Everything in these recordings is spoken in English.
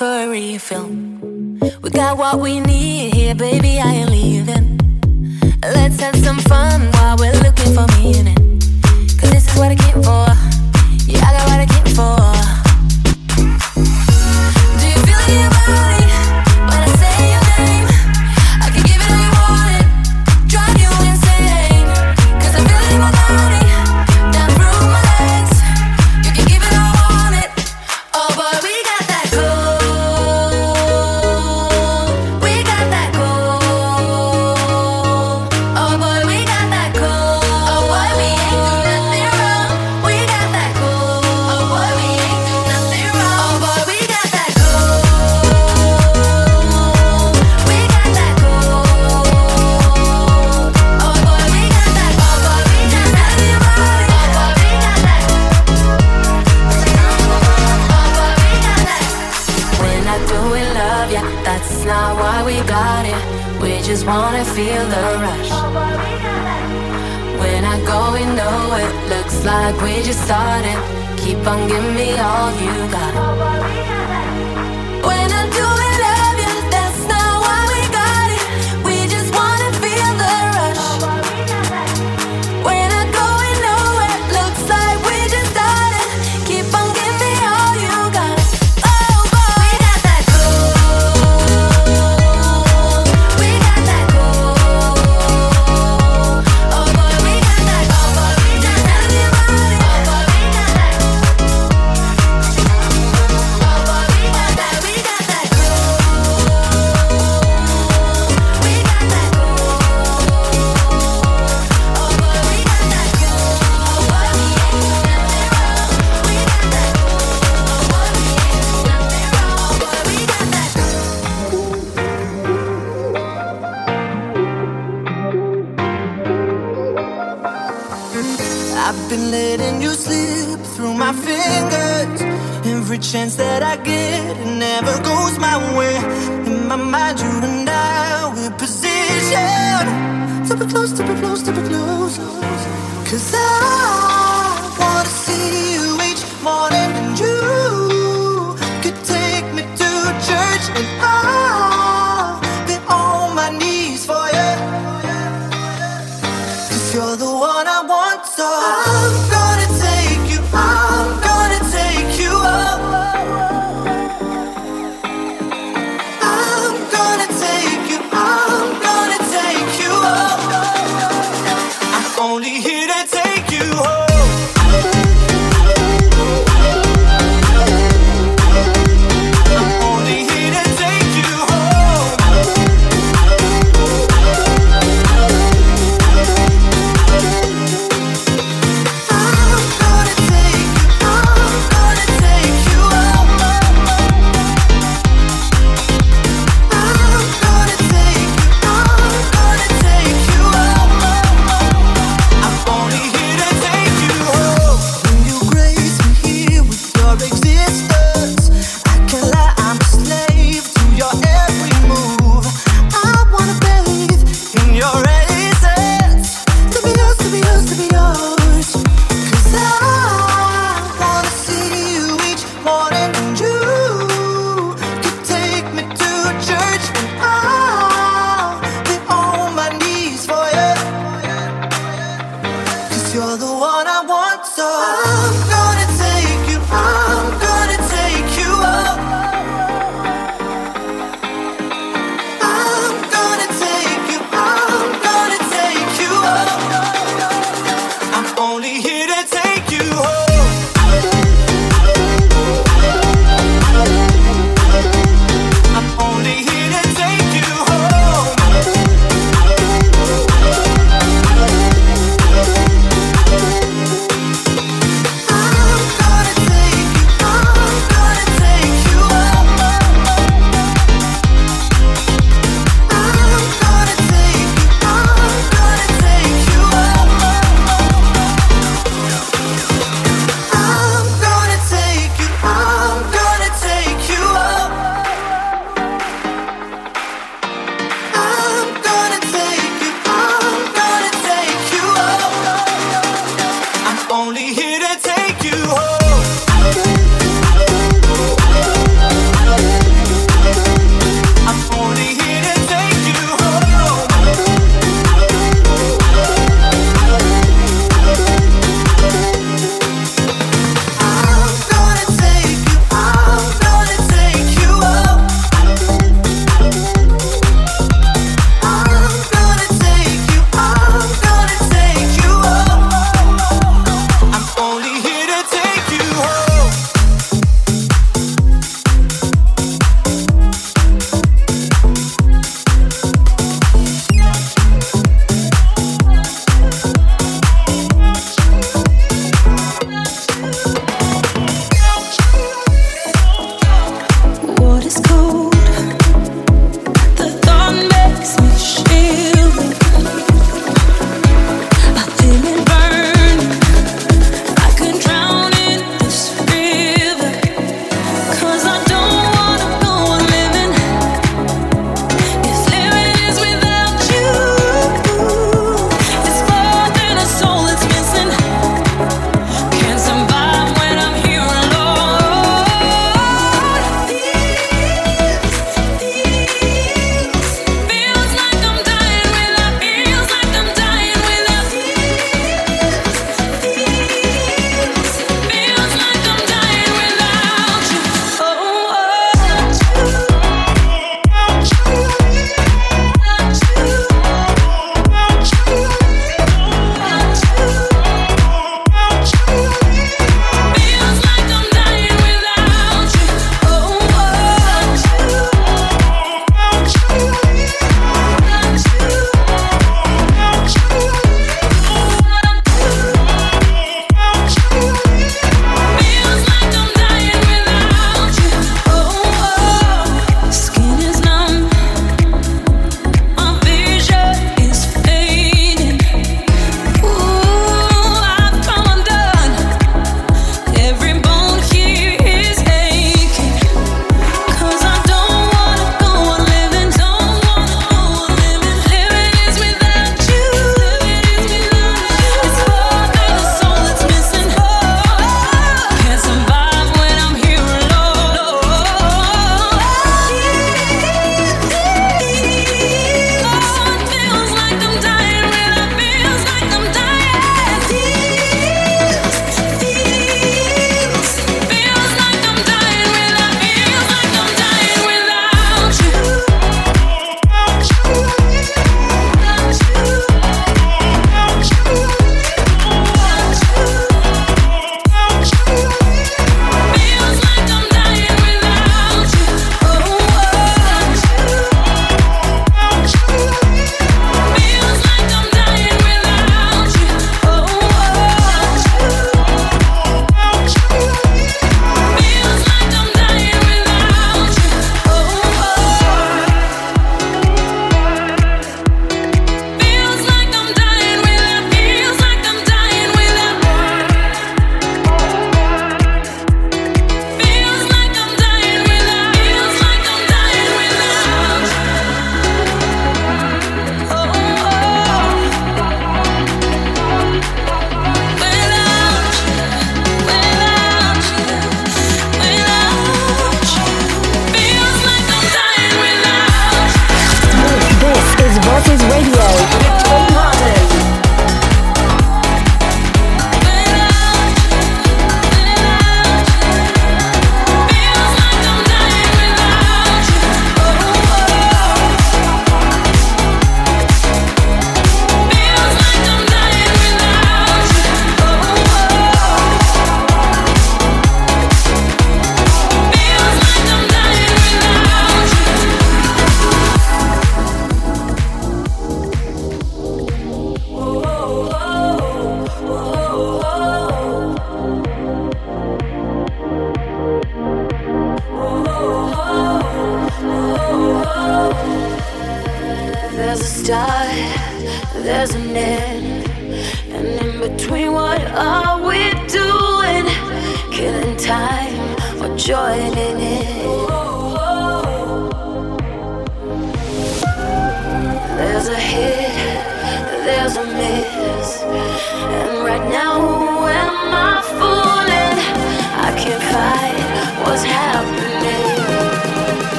refill.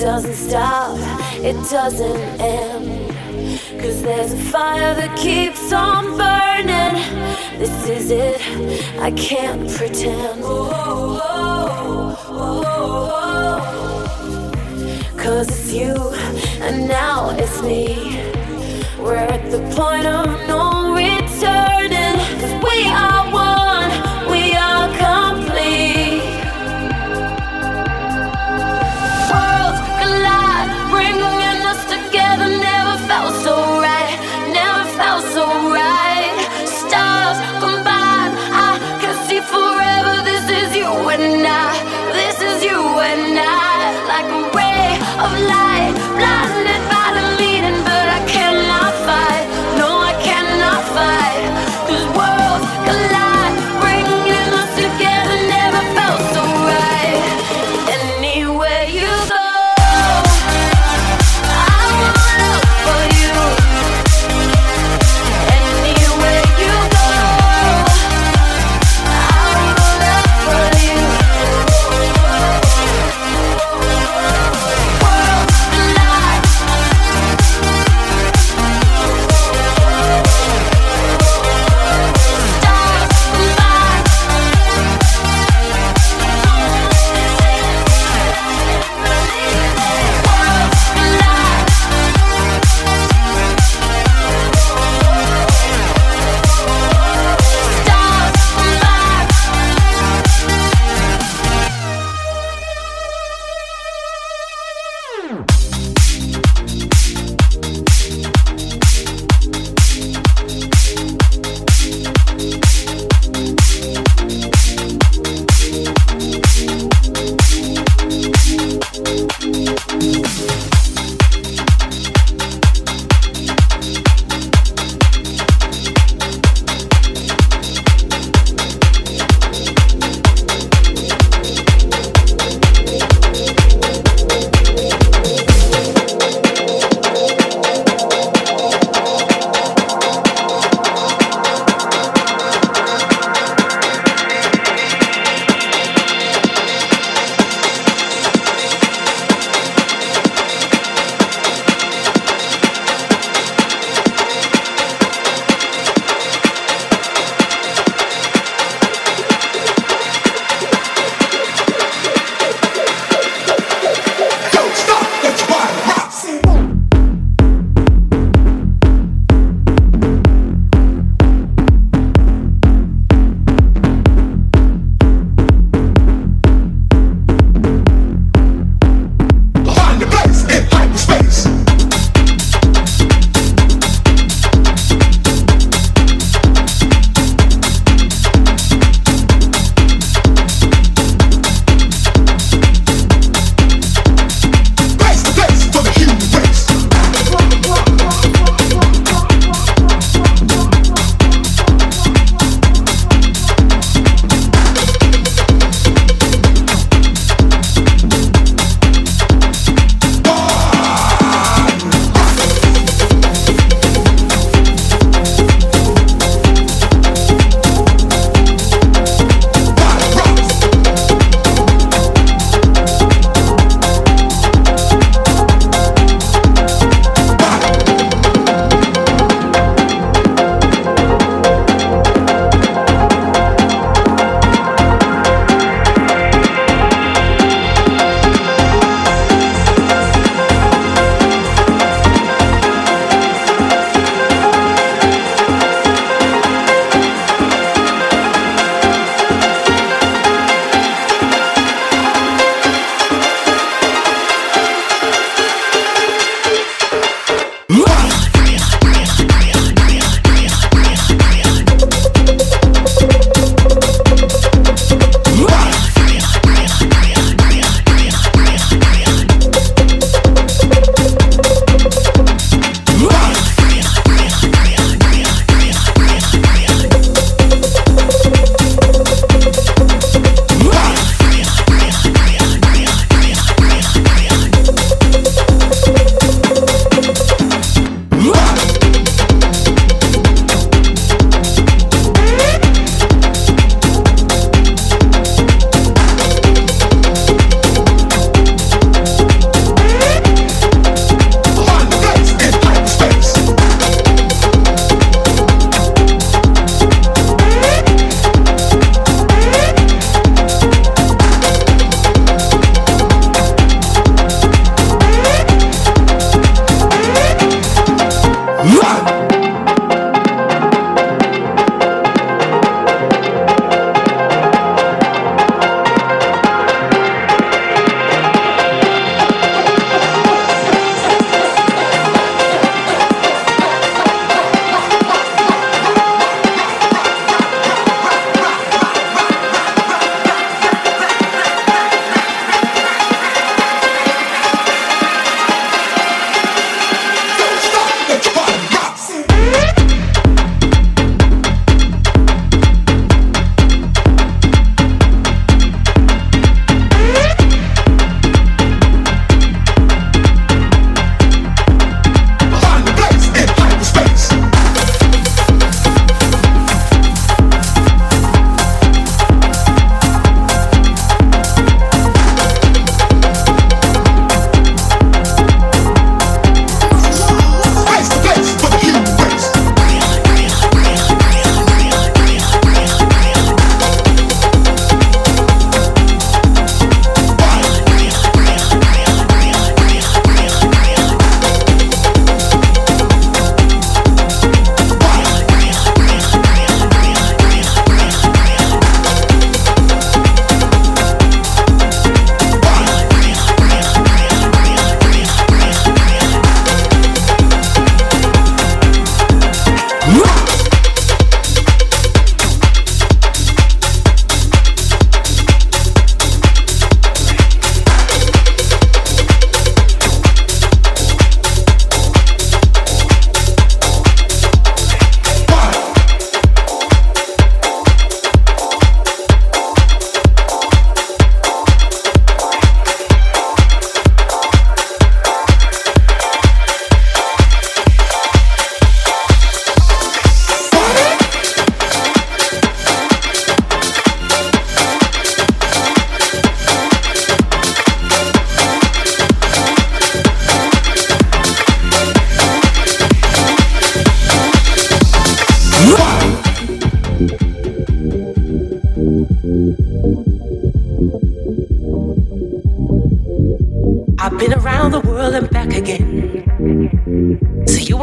doesn't stop, it doesn't end. Cause there's a fire that keeps on burning. This is it, I can't pretend. Cause it's you, and now it's me. We're at the point of no returning. Cause we are one.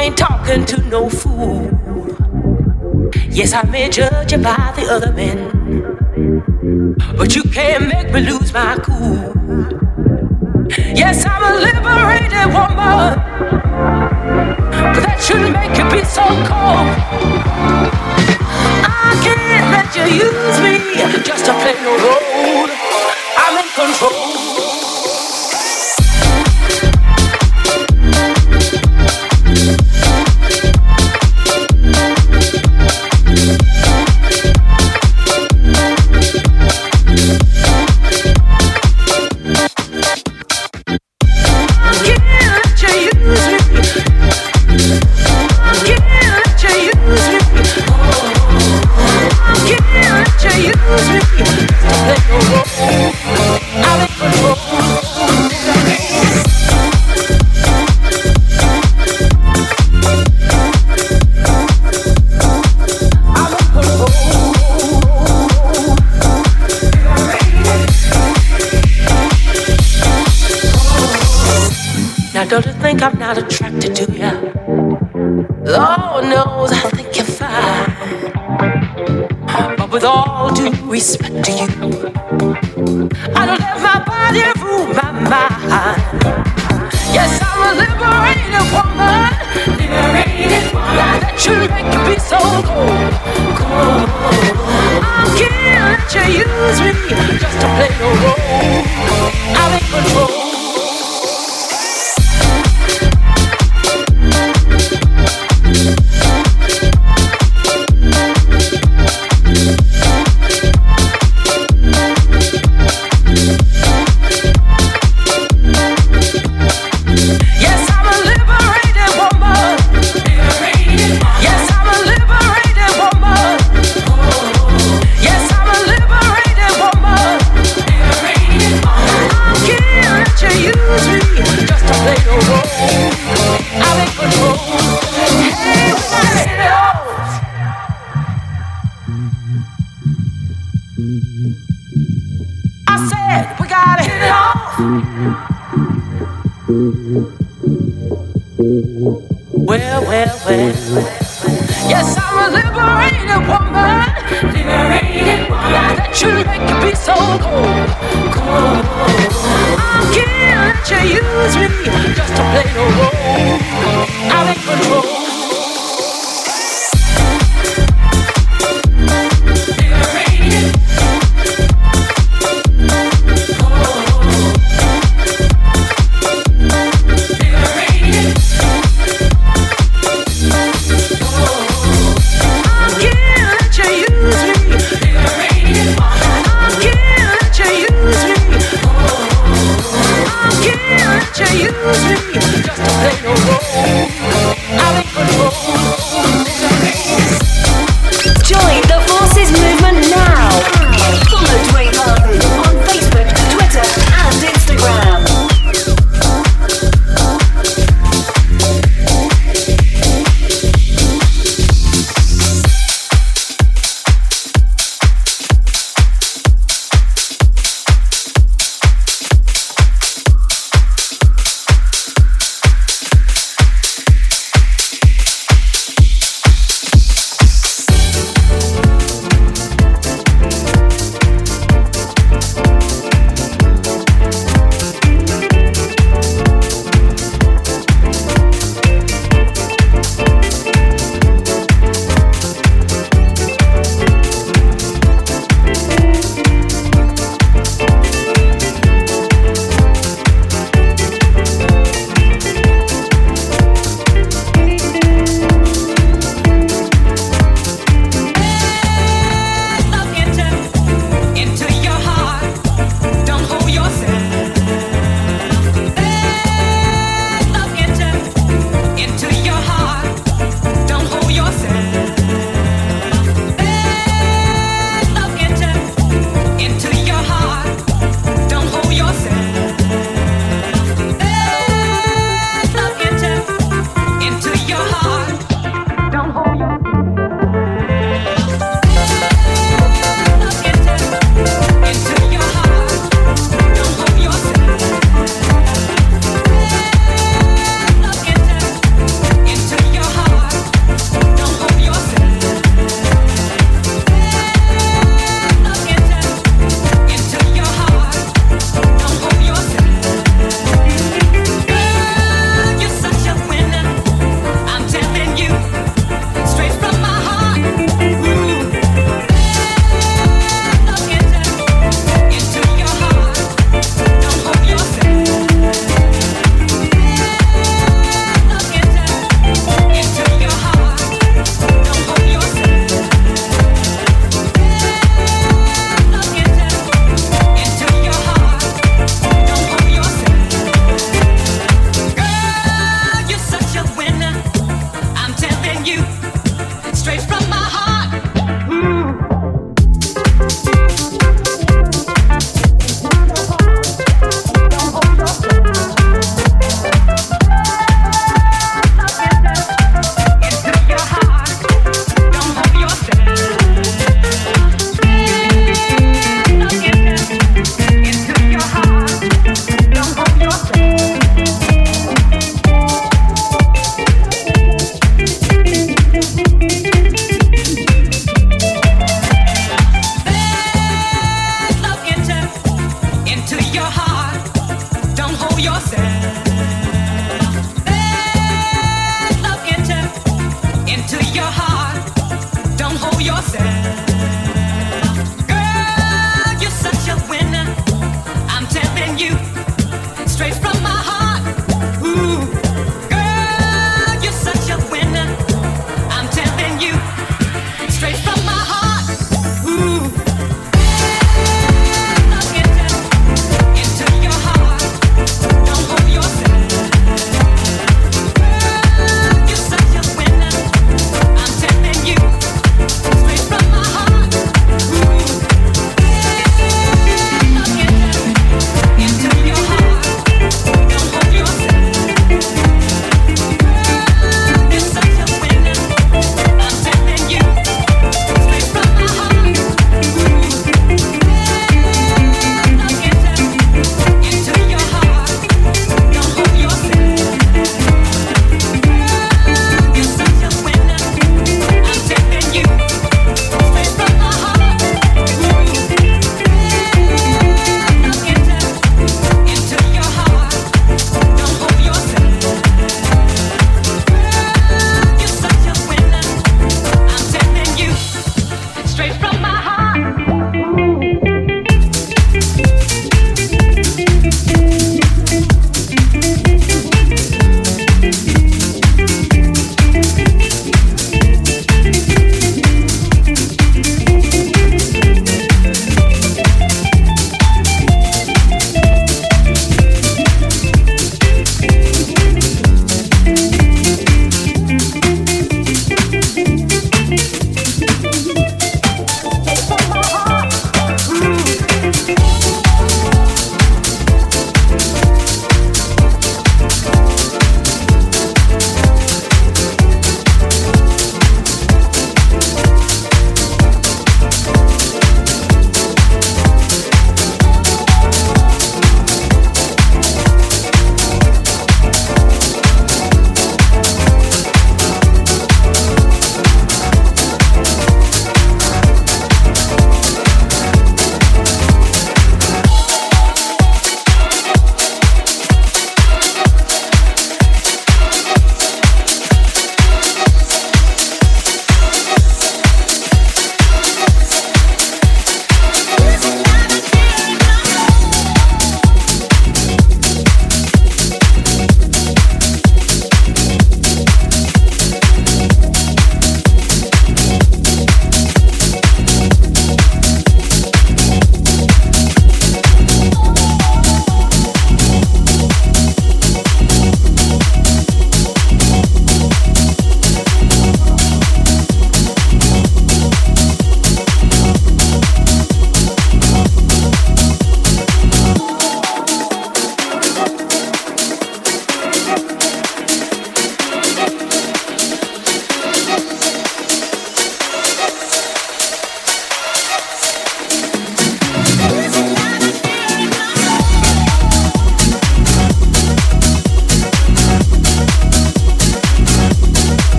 Ain't talking to no fool. Yes, I may judge you by the other men. But you can't make me lose my cool. Yes, I'm a liberated woman. But that shouldn't make you be so cold. I can't let you use me just to play no role.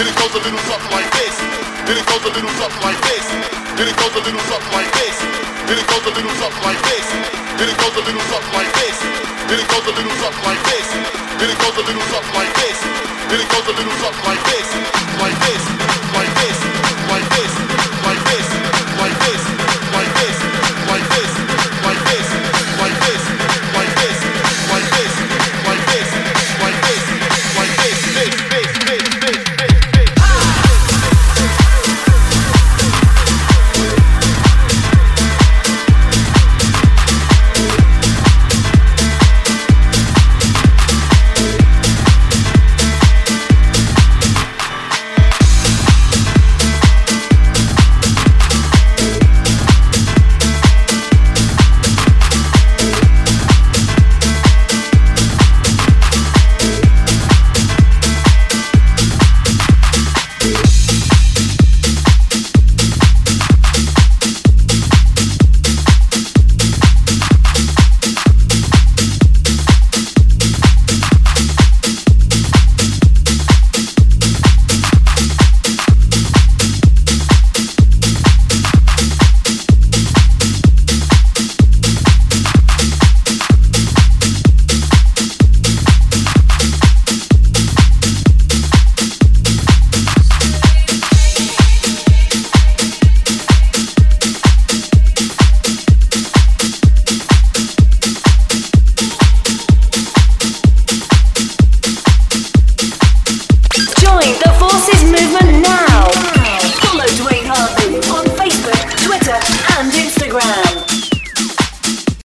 Then it goes a little something like this. Then it goes a little something like this. Then it goes a little something like this. Then it goes a little something like this. Then it goes a little something like this. Then it goes a little something like this. Then it goes a little something like this. Then it goes a little something like this. Like this. Like this. Like this.